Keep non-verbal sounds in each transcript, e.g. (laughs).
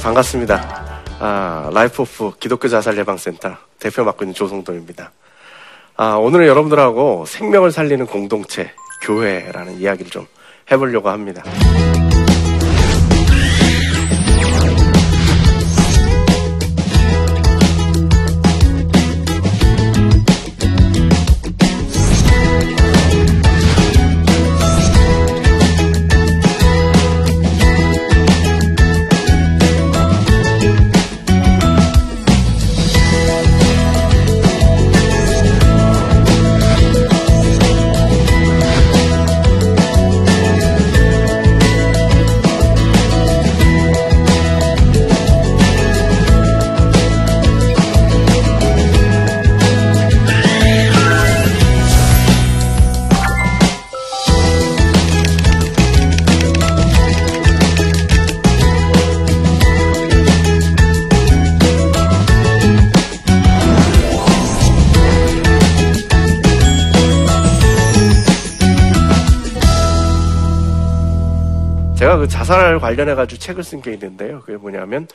예, 반갑습니다. 아, 라이프 오프 기독교 자살 예방센터 대표 맡고 있는 조성동입니다. 아, 오늘은 여러분들하고 생명을 살리는 공동체, 교회라는 이야기를 좀 해보려고 합니다. 제가 그 자살 관련해가지고 책을 쓴 게 있는데요. 그게 뭐냐면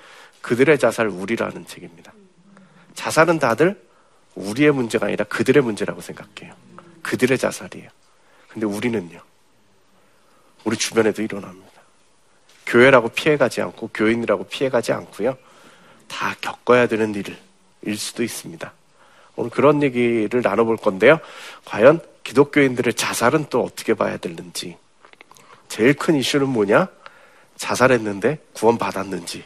그들의 자살 우리라는 책입니다. 자살은 다들 우리의 문제가 아니라 그들의 문제라고 생각해요. 그들의 자살이에요. 근데 우리는요. 우리 주변에도 일어납니다. 교회라고 피해가지 않고 교인이라고 피해가지 않고요. 다 겪어야 되는 일일 수도 있습니다. 오늘 그런 얘기를 나눠볼 건데요. 과연 기독교인들의 자살은 또 어떻게 봐야 되는지. 제일 큰 이슈는 뭐냐? 자살했는데 구원 받았는지,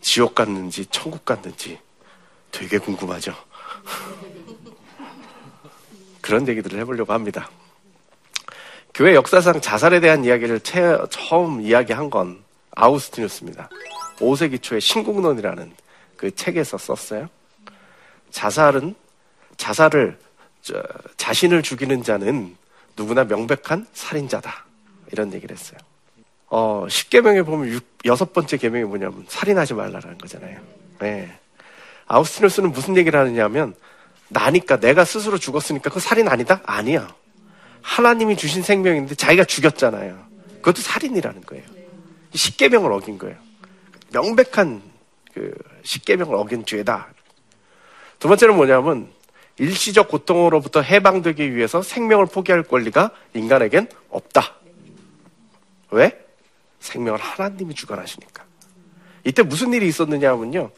지옥 갔는지, 천국 갔는지 되게 궁금하죠? (laughs) 그런 얘기들을 해보려고 합니다. 교회 역사상 자살에 대한 이야기를 채, 처음 이야기한 건 아우스티누스입니다. 5세기 초에 신국론이라는 그 책에서 썼어요. 자살은 자살을 저, 자신을 죽이는 자는 누구나 명백한 살인자다. 이런 얘기를 했어요. 어, 10계명에 보면 6, 여섯 번째 계명이 뭐냐면 살인하지 말라라는 거잖아요. 네. 아우스티누스는 무슨 얘기를 하느냐면 나니까 내가 스스로 죽었으니까 그 살인 아니다? 아니야. 하나님이 주신 생명인데 자기가 죽였잖아요. 그것도 살인이라는 거예요. 10계명을 어긴 거예요. 명백한 그 10계명을 어긴 죄다. 두 번째는 뭐냐면 일시적 고통으로부터 해방되기 위해서 생명을 포기할 권리가 인간에겐 없다. 왜? 생명을 하나님이 주관하시니까. 이때 무슨 일이 있었느냐 하면요.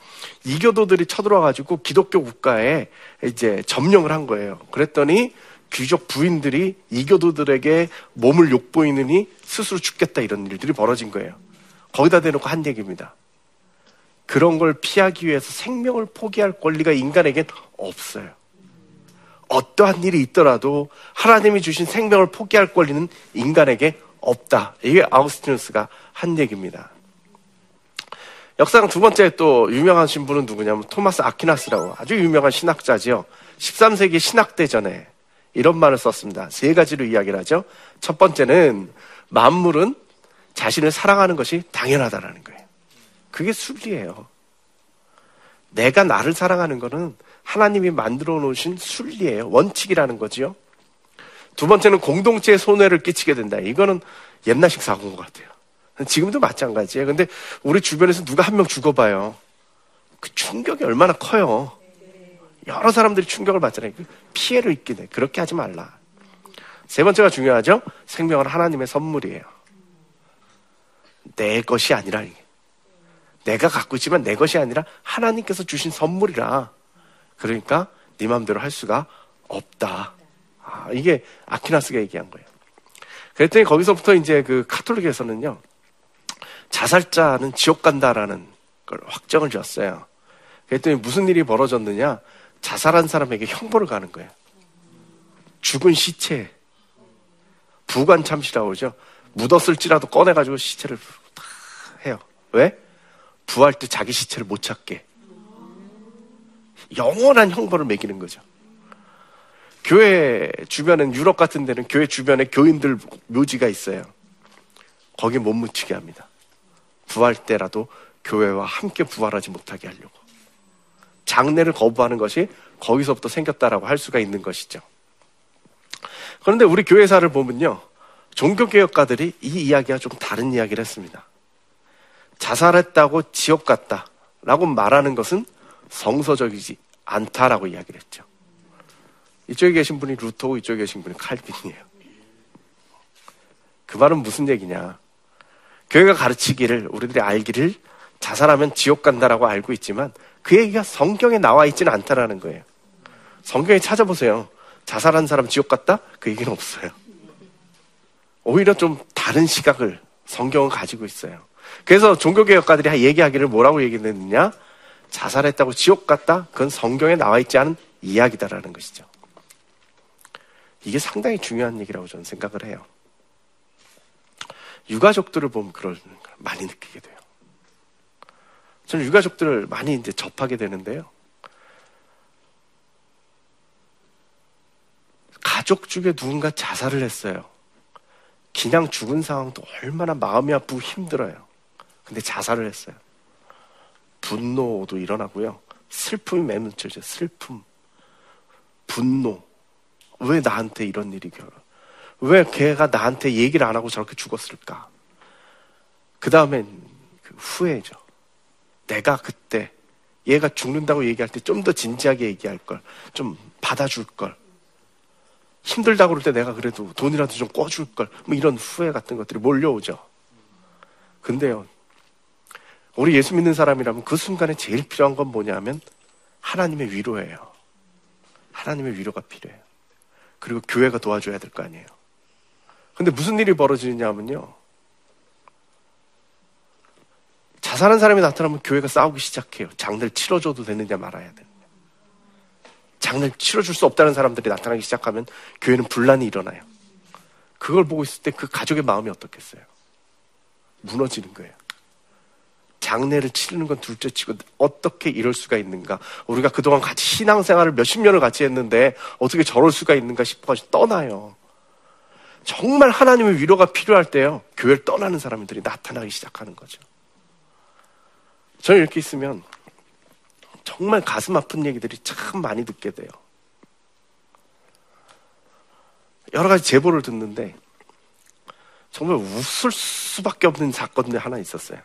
이교도들이 쳐들어와가지고 기독교 국가에 이제 점령을 한 거예요. 그랬더니 귀족 부인들이 이교도들에게 몸을 욕보이느니 스스로 죽겠다 이런 일들이 벌어진 거예요. 거기다 대놓고 한 얘기입니다. 그런 걸 피하기 위해서 생명을 포기할 권리가 인간에겐 없어요. 어떠한 일이 있더라도 하나님이 주신 생명을 포기할 권리는 인간에게 없다. 이게 아우스티누스가 한 얘기입니다. 역사상 두 번째 또 유명하신 분은 누구냐면 토마스 아퀴나스라고 아주 유명한 신학자지요. 13세기 신학대전에 이런 말을 썼습니다. 세 가지로 이야기를 하죠. 첫 번째는 만물은 자신을 사랑하는 것이 당연하다라는 거예요. 그게 순리예요. 내가 나를 사랑하는 것은 하나님이 만들어 놓으신 순리예요. 원칙이라는 거지요. 두 번째는 공동체에 손해를 끼치게 된다. 이거는 옛날식 사고인 것 같아요. 지금도 마찬가지예요. 근데 우리 주변에서 누가 한 명 죽어봐요. 그 충격이 얼마나 커요. 여러 사람들이 충격을 받잖아요. 그 피해를 입게 돼. 그렇게 하지 말라. 세 번째가 중요하죠. 생명은 하나님의 선물이에요. 내 것이 아니라. 내가 갖고 있지만 내 것이 아니라 하나님께서 주신 선물이라. 그러니까 네 마음대로 할 수가 없다. 아, 이게 아키나스가 얘기한 거예요. 그랬더니 거기서부터 이제 그 카톨릭에서는요, 자살자는 지옥 간다라는 걸 확정을 지었어요. 그랬더니 무슨 일이 벌어졌느냐? 자살한 사람에게 형벌을 가는 거예요. 죽은 시체, 부관 참시라고 그러죠. 묻었을지라도 꺼내가지고 시체를 다 해요. 왜? 부활 때 자기 시체를 못 찾게. 영원한 형벌을 매기는 거죠. 교회 주변은 유럽 같은 데는 교회 주변에 교인들 묘지가 있어요. 거기 못 묻히게 합니다. 부활 때라도 교회와 함께 부활하지 못하게 하려고. 장례를 거부하는 것이 거기서부터 생겼다라고 할 수가 있는 것이죠. 그런데 우리 교회사를 보면요. 종교개혁가들이 이 이야기와 좀 다른 이야기를 했습니다. 자살했다고 지옥 갔다 라고 말하는 것은 성서적이지 않다라고 이야기를 했죠. 이쪽에 계신 분이 루터고 이쪽에 계신 분이 칼빈이에요. 그 말은 무슨 얘기냐. 교회가 가르치기를 우리들이 알기를 자살하면 지옥 간다라고 알고 있지만 그 얘기가 성경에 나와 있지는 않다라는 거예요. 성경에 찾아보세요. 자살한 사람 지옥 갔다? 그 얘기는 없어요. 오히려 좀 다른 시각을 성경은 가지고 있어요. 그래서 종교개혁가들이 얘기하기를 뭐라고 얘기했느냐? 자살했다고 지옥 갔다? 그건 성경에 나와 있지 않은 이야기다라는 것이죠. 이게 상당히 중요한 얘기라고 저는 생각을 해요. 유가족들을 보면 그걸 많이 느끼게 돼요. 저는 유가족들을 많이 이제 접하게 되는데요. 가족 중에 누군가 자살을 했어요. 그냥 죽은 상황도 얼마나 마음이 아프고 힘들어요. 근데 자살을 했어요. 분노도 일어나고요. 슬픔이 맴돌죠. 슬픔. 분노. 왜 나한테 이런 일이 결어? 왜 걔가 나한테 얘기를 안 하고 저렇게 죽었을까? 그 다음엔 그 후회죠. 내가 그때 얘가 죽는다고 얘기할 때 좀 더 진지하게 얘기할 걸, 좀 받아줄 걸. 힘들다고 그럴 때 내가 그래도 돈이라도 좀 꿔줄 걸. 뭐 이런 후회 같은 것들이 몰려오죠. 근데요, 우리 예수 믿는 사람이라면 그 순간에 제일 필요한 건 뭐냐면 하나님의 위로예요. 하나님의 위로가 필요해요. 그리고 교회가 도와줘야 될 거 아니에요. 근데 무슨 일이 벌어지느냐면요. 자살한 사람이 나타나면 교회가 싸우기 시작해요. 장례를 치러줘도 되느냐 말아야 되느냐. 장례를 치러줄 수 없다는 사람들이 나타나기 시작하면 교회는 분란이 일어나요. 그걸 보고 있을 때 그 가족의 마음이 어떻겠어요? 무너지는 거예요. 장례를 치르는 건 둘째 치고 어떻게 이럴 수가 있는가? 우리가 그동안 같이 신앙생활을 몇십 년을 같이 했는데 어떻게 저럴 수가 있는가 싶어가지고 떠나요. 정말 하나님의 위로가 필요할 때요. 교회를 떠나는 사람들이 나타나기 시작하는 거죠. 저는 이렇게 있으면 정말 가슴 아픈 얘기들이 참 많이 듣게 돼요. 여러 가지 제보를 듣는데 정말 웃을 수밖에 없는 사건이 하나 있었어요.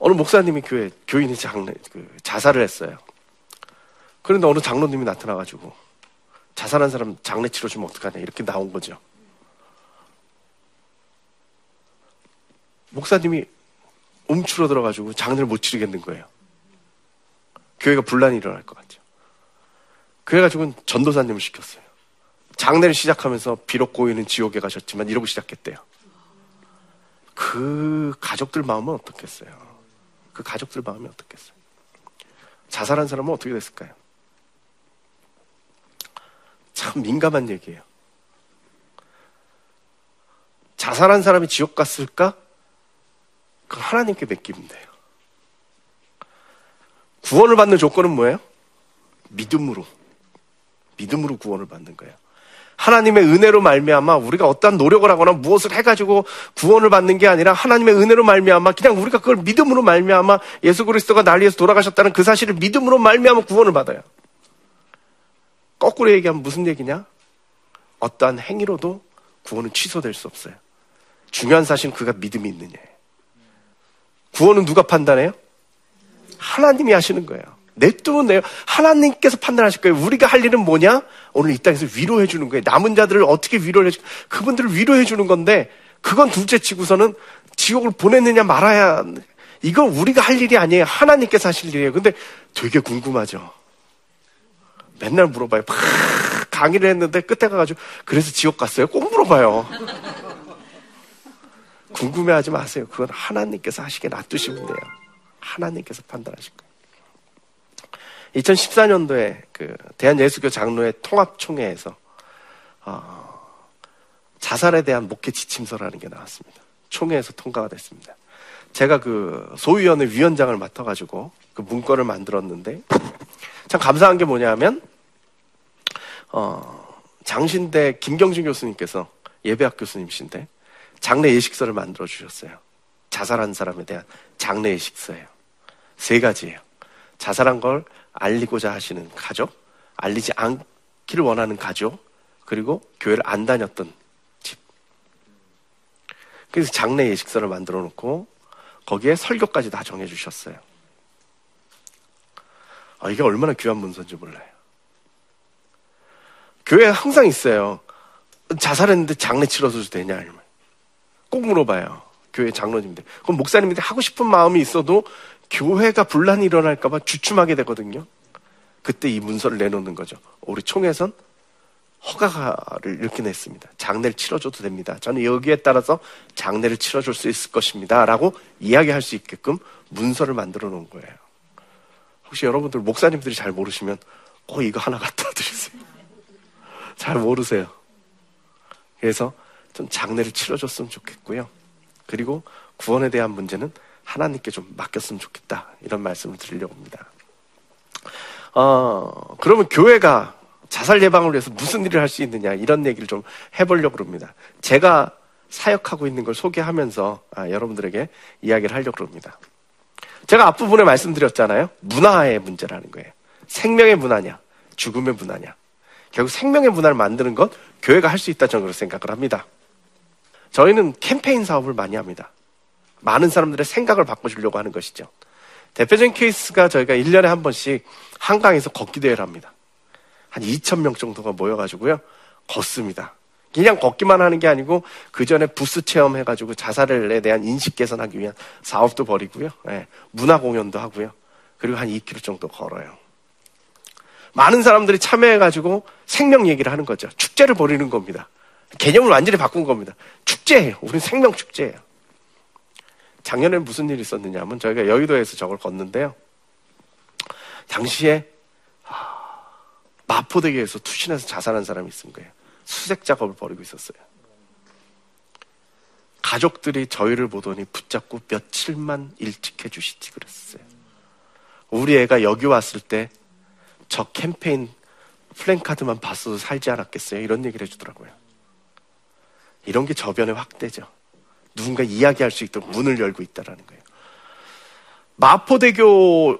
어느 목사님이 교회 교인이 장례 그 자살을 했어요. 그런데 어느 장로님이 나타나가지고 자살한 사람 장례 치러주면 어떡하냐 이렇게 나온 거죠. 목사님이 움츠러 들어가지고 장례를 못 치르겠는 거예요. 교회가 분란이 일어날 것 같죠. 그래가지고 전도사님을 시켰어요. 장례를 시작하면서 비록 고인은 지옥에 가셨지만 이러고 시작했대요. 그 가족들 마음은 어떻겠어요? 그 가족들 마음이 어떻겠어요? 자살한 사람은 어떻게 됐을까요? 참 민감한 얘기예요. 자살한 사람이 지옥 갔을까? 그건 하나님께 맡기면 돼요. 구원을 받는 조건은 뭐예요? 믿음으로. 믿음으로 구원을 받는 거예요. 하나님의 은혜로 말미암아 우리가 어떠한 노력을 하거나 무엇을 해가지고 구원을 받는 게 아니라 하나님의 은혜로 말미암아 그냥 우리가 그걸 믿음으로 말미암아 예수 그리스도가 날 위해서 돌아가셨다는 그 사실을 믿음으로 말미암아 구원을 받아요. 거꾸로 얘기하면 무슨 얘기냐? 어떠한 행위로도 구원은 취소될 수 없어요. 중요한 사실은 그가 믿음이 있느냐예요. 구원은 누가 판단해요? 하나님이 하시는 거예요. 돼요. 하나님께서 판단하실 거예요. 우리가 할 일은 뭐냐? 오늘 이 땅에서 위로해 주는 거예요. 남은 자들을 어떻게 위로해 를 주, 그분들을 위로해 주는 건데, 그건 둘째 치고서는 지옥을 보냈느냐 말아야, 이건 우리가 할 일이 아니에요. 하나님께서 하실 일이에요. 근데 되게 궁금하죠. 맨날 물어봐요. 막 강의를 했는데 끝에 가가지고, 그래서 지옥 갔어요? 꼭 물어봐요. (laughs) 궁금해하지 마세요. 그건 하나님께서 하시게 놔두시면 돼요. 하나님께서 판단하실 거예요. 2014년도에 그 대한예수교 장로회 통합총회에서 어, 자살에 대한 목회 지침서라는 게 나왔습니다. 총회에서 통과가 됐습니다. 제가 그 소위원회 위원장을 맡아가지고 그 문건을 만들었는데 참 감사한 게 뭐냐면 어, 장신대 김경진 교수님께서 예배학 교수님이신데 장례 예식서를 만들어 주셨어요. 자살한 사람에 대한 장례 예식서예요. 세 가지예요. 자살한 걸 알리고자 하시는 가족, 알리지 않기를 원하는 가족, 그리고 교회를 안 다녔던 집. 그래서 장례 예식서를 만들어 놓고 거기에 설교까지 다 정해 주셨어요. 아, 이게 얼마나 귀한 문서인지 몰라요. 교회에 항상 있어요. 자살했는데 장례 치러줘도 되냐? 꼭 물어봐요. 교회 장로님들. 그럼 목사님들이 하고 싶은 마음이 있어도 교회가 분란이 일어날까봐 주춤하게 되거든요. 그때 이 문서를 내놓는 거죠. 우리 총회선 허가를 이렇게 냈습니다. 장례를 치러줘도 됩니다. 저는 여기에 따라서 장례를 치러줄 수 있을 것입니다. 라고 이야기할 수 있게끔 문서를 만들어 놓은 거예요. 혹시 여러분들 목사님들이 잘 모르시면 꼭 이거 하나 갖다 드리세요. (laughs) 잘 모르세요. 그래서 좀 장례를 치러줬으면 좋겠고요. 그리고 구원에 대한 문제는 하나님께 좀 맡겼으면 좋겠다. 이런 말씀을 드리려고 합니다. 어, 그러면 교회가 자살 예방을 위해서 무슨 일을 할 수 있느냐 이런 얘기를 좀 해보려고 합니다. 제가 사역하고 있는 걸 소개하면서 아, 여러분들에게 이야기를 하려고 합니다. 제가 앞부분에 말씀드렸잖아요. 문화의 문제라는 거예요. 생명의 문화냐, 죽음의 문화냐. 결국 생명의 문화를 만드는 것 교회가 할 수 있다 저는 그렇게 생각을 합니다. 저희는 캠페인 사업을 많이 합니다. 많은 사람들의 생각을 바꿔주려고 하는 것이죠. 대표적인 케이스가 저희가 1년에 한 번씩 한강에서 걷기 대회를 합니다. 한 2,000명 정도가 모여가지고요. 걷습니다. 그냥 걷기만 하는 게 아니고 그 전에 부스 체험해가지고 자살에 대한 인식 개선하기 위한 사업도 벌이고요. 예, 문화 공연도 하고요. 그리고 한 2km 정도 걸어요. 많은 사람들이 참여해가지고 생명 얘기를 하는 거죠. 축제를 벌이는 겁니다. 개념을 완전히 바꾼 겁니다. 축제예요. 우리는 생명 축제예요. 작년에 무슨 일이 있었느냐 하면 저희가 여의도에서 저걸 걷는데요. 당시에 마포대교에서 투신해서 자살한 사람이 있은 거예요. 수색 작업을 벌이고 있었어요. 가족들이 저희를 보더니 붙잡고 며칠만 일찍 해주시지 그랬어요. 우리 애가 여기 왔을 때 저 캠페인 플랜카드만 봤어도 살지 않았겠어요? 이런 얘기를 해주더라고요. 이런 게 저변의 확대죠. 누군가 이야기할 수 있도록 문을 열고 있다라는 거예요. 마포대교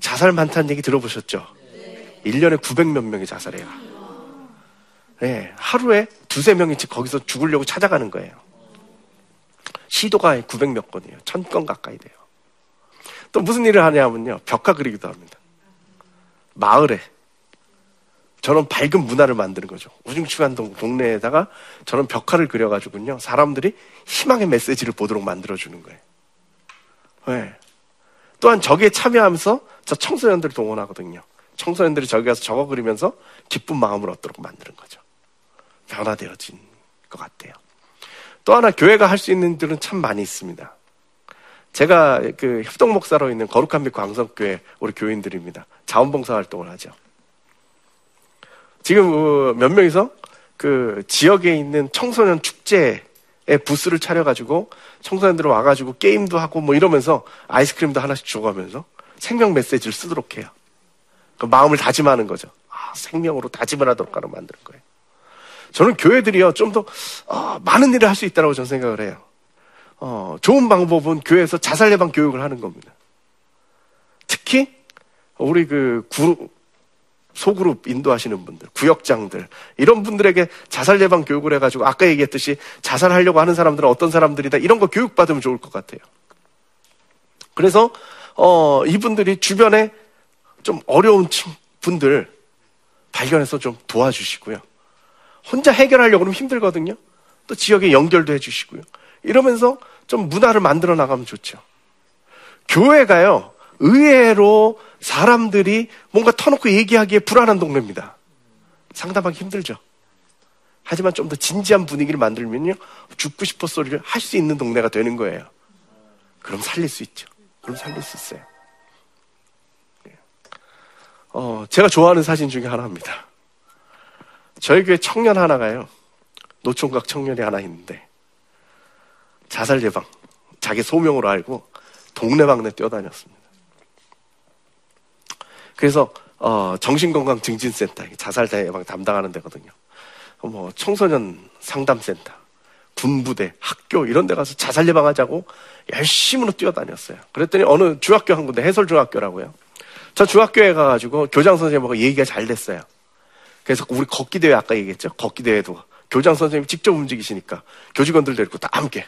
자살 많다는 얘기 들어보셨죠? 1년에 900몇 명이 자살해요. 네, 하루에 두세 명이 거기서 죽으려고 찾아가는 거예요. 시도가 900몇 건이에요. 1000건 가까이 돼요. 또 무슨 일을 하냐면요. 벽화 그리기도 합니다. 마을에 저런 밝은 문화를 만드는 거죠. 우중충한 동네에다가 저런 벽화를 그려가지고요. 사람들이 희망의 메시지를 보도록 만들어주는 거예요. 네. 또한 저기에 참여하면서 저 청소년들을 동원하거든요. 청소년들이 저기 가서 적어 그리면서 기쁜 마음을 얻도록 만드는 거죠. 변화되어진 것 같아요. 또 하나 교회가 할 수 있는 일은 참 많이 있습니다. 제가 그 협동 목사로 있는 거룩한 빛 광성교회 우리 교인들입니다. 자원봉사 활동을 하죠. 지금 어, 몇 명이서 그 지역에 있는 청소년 축제에 부스를 차려가지고 청소년들 와가지고 게임도 하고 뭐 이러면서 아이스크림도 하나씩 줘가면서 생명 메시지를 쓰도록 해요. 그 마음을 다짐하는 거죠. 아, 생명으로 다짐을 하도록 하는 만드는 거예요. 저는 교회들이요 좀더 어, 많은 일을 할 수 있다고 저는 생각을 해요. 어, 좋은 방법은 교회에서 자살 예방 교육을 하는 겁니다. 특히 우리 그 구, 소그룹 인도하시는 분들, 구역장들 이런 분들에게 자살 예방 교육을 해가지고 아까 얘기했듯이 자살하려고 하는 사람들은 어떤 사람들이다 이런 거 교육 받으면 좋을 것 같아요. 그래서 어, 이분들이 주변에 좀 어려운 분들 발견해서 좀 도와주시고요. 혼자 해결하려고 하면 힘들거든요. 또 지역에 연결도 해주시고요. 이러면서 좀 문화를 만들어 나가면 좋죠. 교회가요, 의외로 사람들이 뭔가 터놓고 얘기하기에 불안한 동네입니다. 상담하기 힘들죠. 하지만 좀 더 진지한 분위기를 만들면요, 죽고 싶어 소리를 할 수 있는 동네가 되는 거예요. 그럼 살릴 수 있죠. 그럼 살릴 수 있어요. 어, 제가 좋아하는 사진 중에 하나입니다. 저희 교회 청년 하나가요. 노총각 청년이 하나 있는데 자살 예방 자기 소명으로 알고 동네방네 뛰어다녔습니다. 그래서 어, 정신건강 증진센터 자살 예방 담당하는 데거든요. 뭐 청소년 상담센터, 군부대, 학교 이런 데 가서 자살 예방하자고 열심으로 뛰어다녔어요. 그랬더니 어느 중학교 한 군데 해설 중학교라고요. 저 중학교에 가가지고 교장 선생님하고 얘기가 잘 됐어요. 그래서 우리 걷기 대회 아까 얘기했죠. 걷기 대회도 교장 선생님 직접 움직이시니까 교직원들 데리고 다 함께.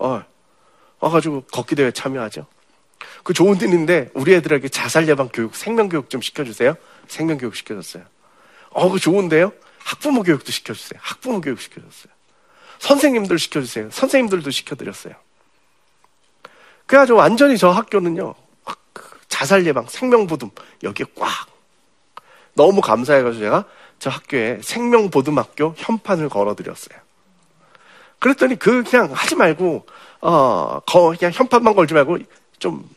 어, 와가지고 걷기 대회 참여하죠. 그 좋은 일인데 우리 애들에게 자살 예방 교육, 생명 교육 좀 시켜주세요. 생명 교육 시켜줬어요. 어, 그 좋은데요? 학부모 교육도 시켜주세요. 학부모 교육 시켜줬어요. 선생님들 시켜주세요. 선생님들도 시켜드렸어요. 그래가지고 완전히 저 학교는요, 그 자살 예방, 생명 보듬, 여기에 꽉. 너무 감사해가지고 제가 저 학교에 생명 보듬 학교 현판을 걸어드렸어요. 그랬더니 그 그냥 하지 말고, 어, 그냥 현판만 걸지 말고 좀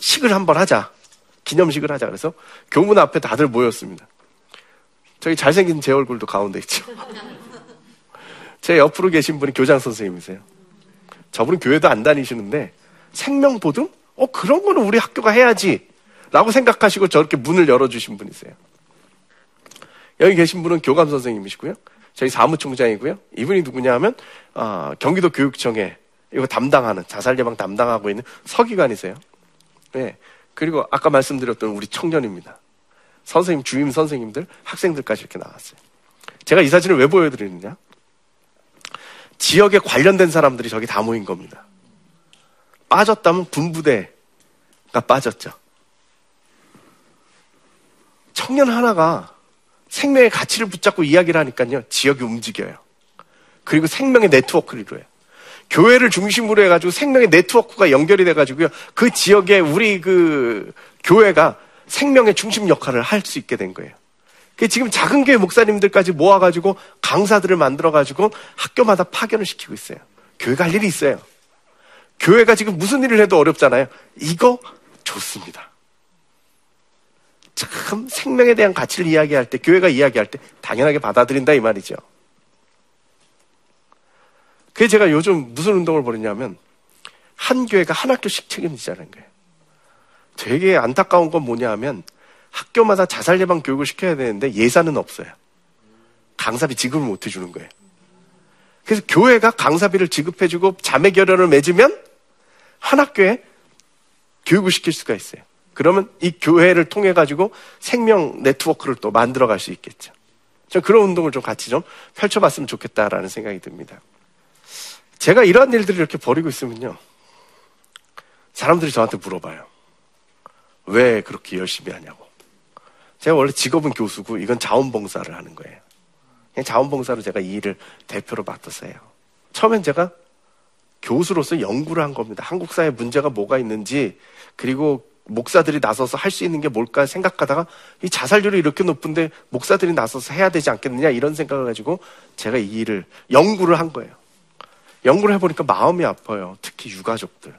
식을 한번 하자. 기념식을 하자. 그래서 교문 앞에 다들 모였습니다. 저기 잘생긴 제 얼굴도 가운데 있죠. (laughs) 제 옆으로 계신 분이 교장 선생님이세요. 저분은 교회도 안 다니시는데 생명보듬? 어, 그런 거는 우리 학교가 해야지. 라고 생각하시고 저렇게 문을 열어주신 분이세요. 여기 계신 분은 교감 선생님이시고요. 저희 사무총장이고요. 이분이 누구냐 하면, 어, 경기도 교육청에 이거 담당하는, 자살 예방 담당하고 있는 서기관이세요. 네. 그리고 아까 말씀드렸던 우리 청년입니다. 선생님, 주임 선생님들, 학생들까지 이렇게 나왔어요. 제가 이 사진을 왜 보여드리느냐? 지역에 관련된 사람들이 저기 다 모인 겁니다. 빠졌다면 군부대가 빠졌죠. 청년 하나가 생명의 가치를 붙잡고 이야기를 하니까요, 지역이 움직여요. 그리고 생명의 네트워크를 이루어요. 교회를 중심으로 해가지고 생명의 네트워크가 연결이 돼가지고요, 그 지역에 우리 그 교회가 생명의 중심 역할을 할 수 있게 된 거예요. 지금 작은 교회 목사님들까지 모아가지고 강사들을 만들어가지고 학교마다 파견을 시키고 있어요. 교회가 할 일이 있어요. 교회가 지금 무슨 일을 해도 어렵잖아요. 이거 좋습니다. 참 생명에 대한 가치를 이야기할 때, 교회가 이야기할 때 당연하게 받아들인다 이 말이죠. 그래서 제가 요즘 무슨 운동을 벌였냐면 한 교회가 한 학교씩 책임지자는 거예요. 되게 안타까운 건 뭐냐 하면 학교마다 자살 예방 교육을 시켜야 되는데 예산은 없어요. 강사비 지급을 못 해주는 거예요. 그래서 교회가 강사비를 지급해주고 자매 결연을 맺으면 한 학교에 교육을 시킬 수가 있어요. 그러면 이 교회를 통해 가지고 생명 네트워크를 또 만들어 갈 수 있겠죠. 저 그런 운동을 좀 같이 좀 펼쳐봤으면 좋겠다라는 생각이 듭니다. 제가 이러한 일들을 이렇게 벌이고 있으면요. 사람들이 저한테 물어봐요. 왜 그렇게 열심히 하냐고. 제가 원래 직업은 교수고 이건 자원봉사를 하는 거예요. 그냥 자원봉사로 제가 이 일을 대표로 해요. 처음엔 제가 교수로서 연구를 한 겁니다. 한국 사회 문제가 뭐가 있는지 그리고 목사들이 나서서 할 수 있는 게 뭘까 생각하다가 이 자살률이 이렇게 높은데 목사들이 나서서 해야 되지 않겠느냐 이런 생각을 가지고 제가 이 일을 연구를 한 거예요. 연구를 해보니까 마음이 아파요. 특히 유가족들.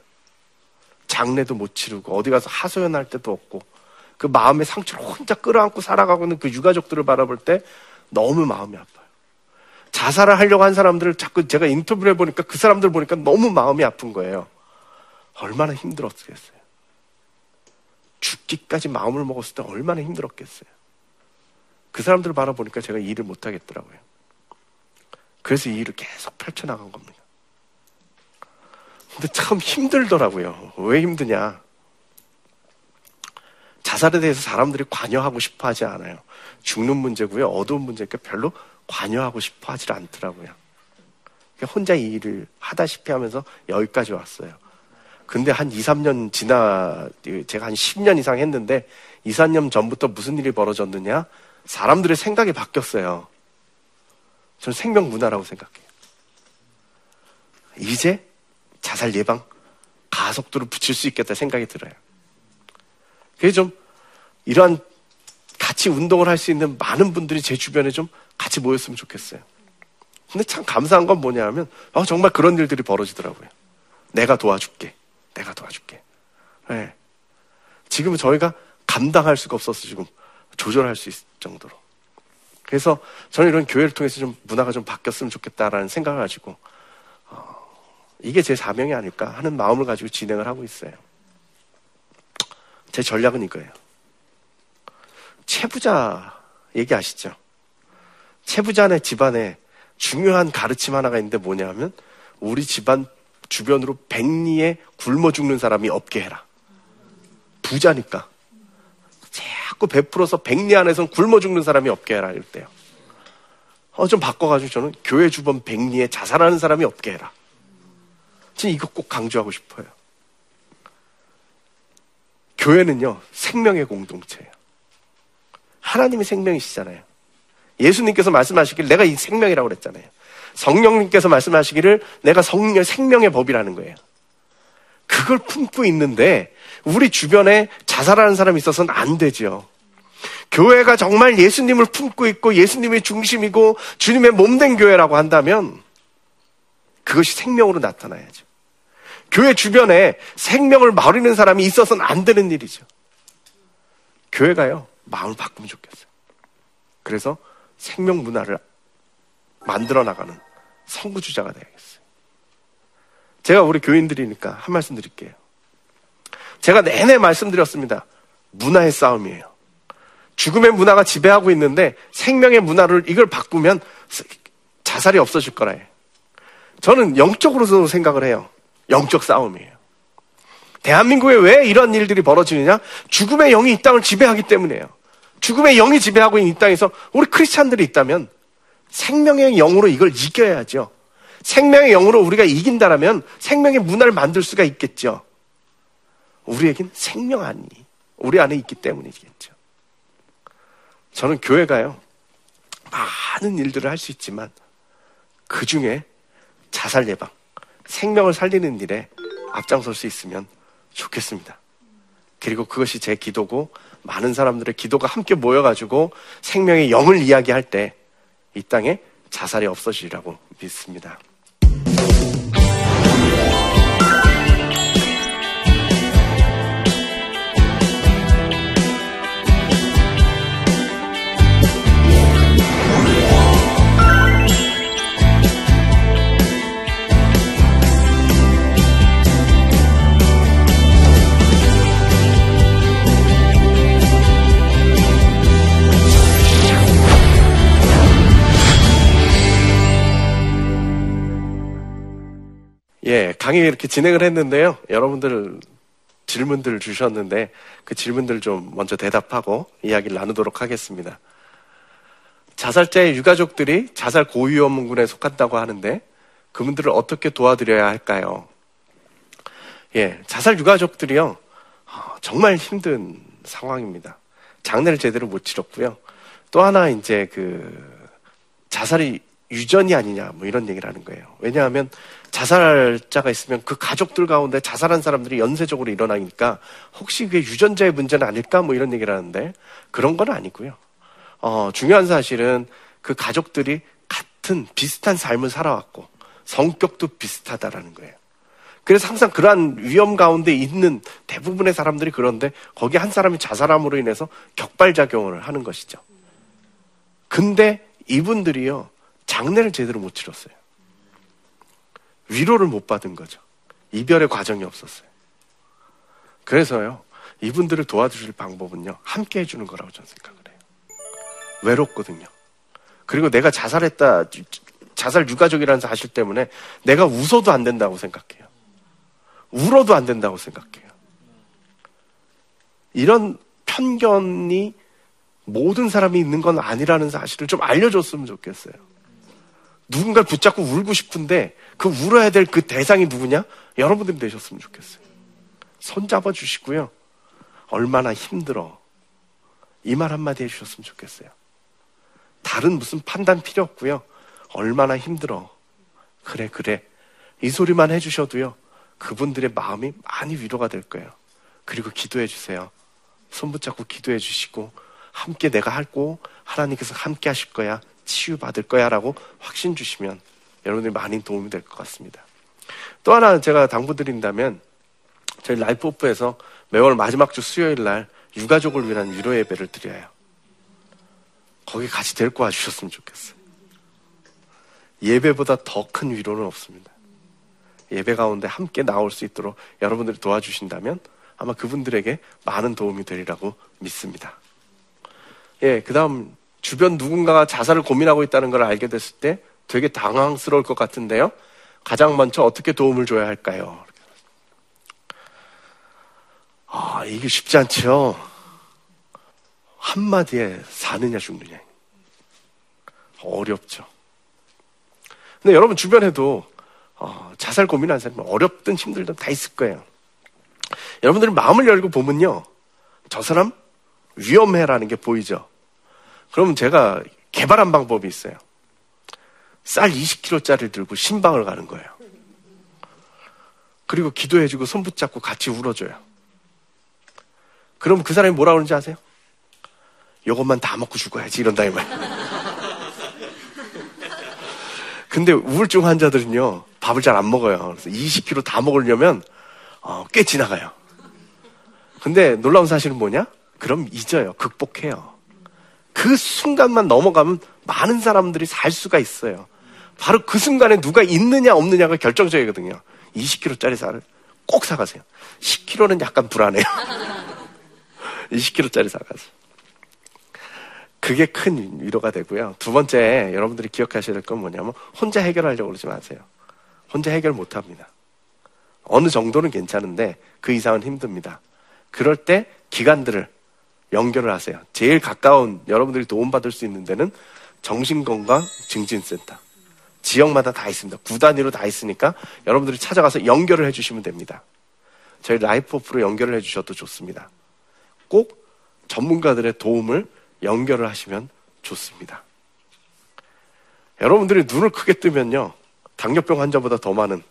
장례도 못 치르고 어디 가서 하소연할 때도 없고 그 마음의 상처를 혼자 끌어안고 살아가고 있는 그 유가족들을 바라볼 때 너무 마음이 아파요. 자살을 하려고 한 사람들을 자꾸 제가 인터뷰를 해보니까 그 사람들 보니까 너무 마음이 아픈 거예요. 얼마나 힘들었겠어요. 죽기까지 마음을 먹었을 때 얼마나 힘들었겠어요. 그 사람들을 바라보니까 제가 일을 못하겠더라고요. 그래서 이 일을 계속 펼쳐나간 겁니다. 근데 참 힘들더라고요. 왜 힘드냐? 자살에 대해서 사람들이 관여하고 싶어 하지 않아요. 죽는 문제고요. 어두운 문제니까 별로 관여하고 싶어 하질 않더라고요. 혼자 이 일을 하다시피 하면서 여기까지 왔어요. 근데 한 2, 3년 지나, 제가 한 10년 이상 했는데, 2, 3년 전부터 무슨 일이 벌어졌느냐? 사람들의 생각이 바뀌었어요. 저는 생명 문화라고 생각해요. 이제 자살 예방 가속도를 붙일 수 있겠다 생각이 들어요. 그게 좀 이러한 같이 운동을 할 수 있는 많은 분들이 제 주변에 좀 같이 모였으면 좋겠어요. 근데 참 감사한 건 뭐냐 하면, 어, 정말 그런 일들이 벌어지더라고요. 내가 도와줄게. 내가 도와줄게. 네. 지금은 저희가 감당할 수가 없어서 지금 조절할 수 있을 정도로. 그래서 저는 이런 교회를 통해서 좀 문화가 좀 바뀌었으면 좋겠다라는 생각을 가지고 이게 제 사명이 아닐까 하는 마음을 가지고 진행을 하고 있어요. 제 전략은 이거예요. 채부자 얘기 아시죠? 채부자네 집안에 중요한 가르침 하나가 있는데 뭐냐 하면 우리 집안 주변으로 백리에 굶어 죽는 사람이 없게 해라. 부자니까. 자꾸 베풀어서 백리 안에선 굶어 죽는 사람이 없게 해라. 이럴 때요. 어, 좀 바꿔가지고 저는 교회 주변 백리에 자살하는 사람이 없게 해라. 지금 이거 꼭 강조하고 싶어요. 교회는요, 생명의 공동체예요. 하나님이 생명이시잖아요. 예수님께서 말씀하시길 내가 이 생명이라고 그랬잖아요. 성령님께서 말씀하시기를 내가 성령, 생명의 법이라는 거예요. 그걸 품고 있는데 우리 주변에 자살하는 사람이 있어서는 안 되죠. 교회가 정말 예수님을 품고 있고 예수님의 중심이고 주님의 몸된 교회라고 한다면 그것이 생명으로 나타나야죠. 교회 주변에 생명을 마르는 사람이 있어서는 안 되는 일이죠. 교회가요, 마음을 바꾸면 좋겠어요. 그래서 생명 문화를 만들어 나가는 선구주자가 되야겠어요. 제가 우리 교인들이니까 한 말씀 드릴게요. 제가 내내 말씀드렸습니다. 문화의 싸움이에요. 죽음의 문화가 지배하고 있는데 생명의 문화를 이걸 바꾸면 자살이 없어질 거라 해요. 저는 영적으로도 생각을 해요. 영적 싸움이에요. 대한민국에 왜 이런 일들이 벌어지느냐? 죽음의 영이 이 땅을 지배하기 때문이에요. 죽음의 영이 지배하고 있는 이 땅에서 우리 크리스찬들이 있다면 생명의 영으로 이걸 이겨야죠. 생명의 영으로 우리가 이긴다라면 생명의 문화를 만들 수가 있겠죠. 우리에겐 생명 아니, 우리 안에 있기 때문이겠죠. 저는 교회가요, 많은 일들을 할 수 있지만 그 중에 자살 예방, 생명을 살리는 일에 앞장설 수 있으면 좋겠습니다. 그리고 그것이 제 기도고 많은 사람들의 기도가 함께 모여가지고 생명의 영을 이야기할 때 이 땅에 자살이 없어지리라고 믿습니다. 강의 이렇게 진행을 했는데요. 여러분들 질문들 주셨는데 그 질문들 좀 먼저 대답하고 이야기를 나누도록 하겠습니다. 자살자의 유가족들이 자살 고위험군에 속한다고 하는데 그분들을 어떻게 도와드려야 할까요? 예, 자살 유가족들이요. 어, 정말 힘든 상황입니다. 장례를 제대로 못 치렀고요. 또 하나 이제 그 자살이 유전이 아니냐 뭐 이런 얘기를 하는 거예요. 왜냐하면 자살자가 있으면 그 가족들 가운데 자살한 사람들이 연쇄적으로 일어나니까 혹시 그게 유전자의 문제는 아닐까 뭐 이런 얘기를 하는데 그런 건 아니고요. 어, 중요한 사실은 그 가족들이 같은 비슷한 삶을 살아왔고 성격도 비슷하다라는 거예요. 그래서 항상 그러한 위험 가운데 있는 대부분의 사람들이 그런데 거기 한 사람이 자살함으로 인해서 격발작용을 하는 것이죠. 근데 이분들이요, 장례를 제대로 못 치렀어요. 위로를 못 받은 거죠. 이별의 과정이 없었어요. 그래서요, 이분들을 도와주실 방법은요, 함께 해주는 거라고 저는 생각을 해요. 외롭거든요. 그리고 내가 자살했다, 자살 유가족이라는 사실 때문에 내가 웃어도 안 된다고 생각해요. 울어도 안 된다고 생각해요. 이런 편견이 모든 사람이 있는 건 아니라는 사실을 좀 알려줬으면 좋겠어요. 누군가를 붙잡고 울고 싶은데 그 울어야 될 그 대상이 누구냐? 여러분들이 되셨으면 좋겠어요. 손 잡아 주시고요. 얼마나 힘들어. 이 말 한마디 해주셨으면 좋겠어요. 다른 무슨 판단 필요 없고요. 얼마나 힘들어. 그래, 그래. 이 소리만 해주셔도요. 그분들의 마음이 많이 위로가 될 거예요. 그리고 기도해 주세요. 손 붙잡고 기도해 주시고, 함께 내가 할고 하나님께서 함께 하실 거야. 치유받을 거야. 라고 확신 주시면 여러분들이 많이 도움이 될 것 같습니다. 또 하나 제가 당부드린다면 저희 라이프 오프에서 매월 마지막 주 수요일 날 유가족을 위한 위로 예배를 드려요. 거기 같이 데리고 와주셨으면 좋겠어요. 예배보다 더 큰 위로는 없습니다. 예배 가운데 함께 나올 수 있도록 여러분들이 도와주신다면 아마 그분들에게 많은 도움이 되리라고 믿습니다. 예, 그 다음 주변 누군가가 자살을 고민하고 있다는 걸 알게 됐을 때 되게 당황스러울 것 같은데요. 가장 먼저 어떻게 도움을 줘야 할까요? 아, 이게 쉽지 않죠. 한마디에 사느냐 죽느냐. 어렵죠. 근데 여러분 주변에도 어, 자살 고민하는 사람 어렵든 힘들든 다 있을 거예요. 여러분들이 마음을 열고 보면요. 저 사람 위험해라는 게 보이죠. 그러면 제가 개발한 방법이 있어요. 쌀 20kg짜리를 들고 신방을 가는 거예요. 그리고 기도해주고 손 붙잡고 같이 울어줘요. 그럼 그 사람이 뭐라 그러는지 아세요? 요것만 다 먹고 죽어야지 이런다 이 말. 근데 우울증 환자들은요 밥을 잘 안 먹어요. 그래서 20kg 다 먹으려면 어, 꽤 지나가요. 근데 놀라운 사실은 뭐냐? 그럼 잊어요. 극복해요. 그 순간만 넘어가면 많은 사람들이 살 수가 있어요. 바로 그 순간에 누가 있느냐 없느냐가 결정적이거든요. 20kg짜리 쌀을 꼭 사가세요. 10kg는 약간 불안해요. (laughs) 20kg짜리 사가세요. 그게 큰 위로가 되고요. 두 번째, 여러분들이 기억하셔야 될 건 뭐냐면, 혼자 해결하려고 그러지 마세요. 혼자 해결 못 합니다. 어느 정도는 괜찮은데, 그 이상은 힘듭니다. 그럴 때 기관들을 연결을 하세요. 제일 가까운 여러분들이 도움받을 수 있는 데는 정신건강 증진센터. 지역마다 다 있습니다. 구 단위로 다 있으니까 여러분들이 찾아가서 연결을 해주시면 됩니다. 저희 라이프 오프로 연결을 해주셔도 좋습니다. 꼭 전문가들의 도움을 연결을 하시면 좋습니다. 여러분들이 눈을 크게 뜨면요. 당뇨병 환자보다 더 많은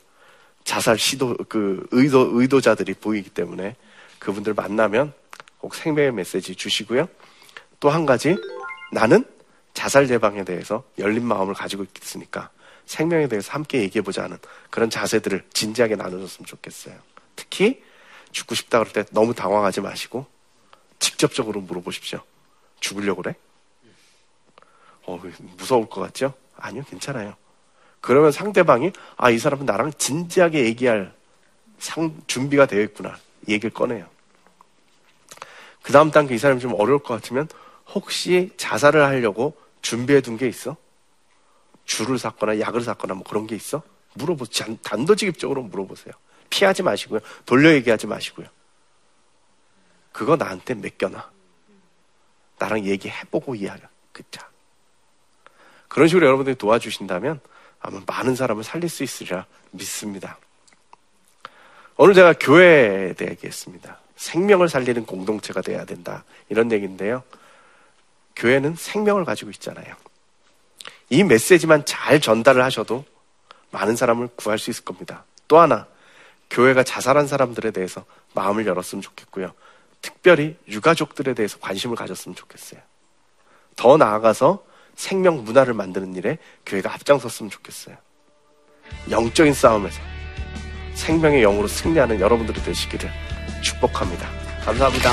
자살 시도, 그, 의도, 의도자들이 보이기 때문에 그분들 만나면 꼭 생명의 메시지 주시고요. 또 한 가지, 나는 자살 예방에 대해서 열린 마음을 가지고 있으니까 생명에 대해서 함께 얘기해 보자 하는 그런 자세들을 진지하게 나눠줬으면 좋겠어요. 특히 죽고 싶다 그럴 때 너무 당황하지 마시고 직접적으로 물어보십시오. 죽으려고 그래? 어, 무서울 것 같죠? 아니요, 괜찮아요. 그러면 상대방이, 아, 이 사람은 나랑 진지하게 얘기할 상, 준비가 되어 있구나. 얘기를 꺼내요. 그 다음 단계 이 사람이 좀 어려울 것 같으면, 혹시 자살을 하려고 준비해 둔 게 있어? 줄을 샀거나 약을 샀거나 뭐 그런 게 있어? 물어보세요. 단도직입적으로 물어보세요. 피하지 마시고요. 돌려 얘기하지 마시고요. 그거 나한테 맡겨놔. 나랑 얘기해보고 이야기. 그자. 그런 식으로 여러분들이 도와주신다면 아마 많은 사람을 살릴 수 있으리라 믿습니다. 오늘 제가 교회에 대해 얘기했습니다. 생명을 살리는 공동체가 돼야 된다. 이런 얘기인데요. 교회는 생명을 가지고 있잖아요. 이 메시지만 잘 전달을 하셔도 많은 사람을 구할 수 있을 겁니다. 또 하나, 교회가 자살한 사람들에 대해서 마음을 열었으면 좋겠고요. 특별히 유가족들에 대해서 관심을 가졌으면 좋겠어요. 더 나아가서 생명 문화를 만드는 일에 교회가 앞장섰으면 좋겠어요. 영적인 싸움에서 생명의 영으로 승리하는 여러분들이 되시기를 축복합니다. 감사합니다.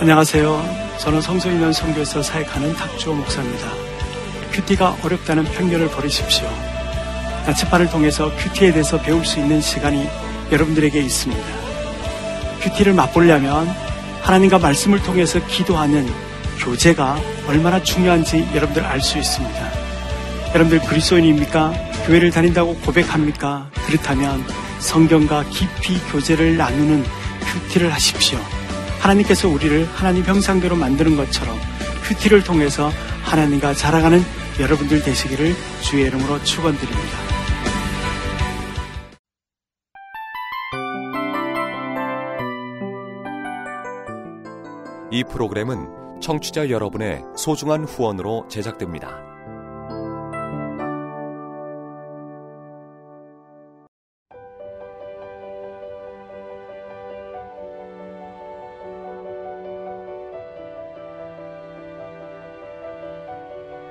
안녕하세요. 저는 성소인연 성교에서 사역하는 탁주호 목사입니다. 큐티가 어렵다는 편견을 버리십시오. 나치파를 통해서 큐티에 대해서 배울 수 있는 시간이 여러분들에게 있습니다. 큐티를 맛보려면 하나님과 말씀을 통해서 기도하는 교제가 얼마나 중요한지 여러분들 알 수 있습니다. 여러분들 그리스도인입니까? 교회를 다닌다고 고백합니까? 그렇다면 성경과 깊이 교제를 나누는 큐티를 하십시오. 하나님께서 우리를 하나님 형상대로 만드는 것처럼 큐티를 통해서 하나님과 자라가는 여러분들 되시기를 주의 이름으로 축원드립니다. 이 프로그램은 청취자 여러분의 소중한 후원으로 제작됩니다.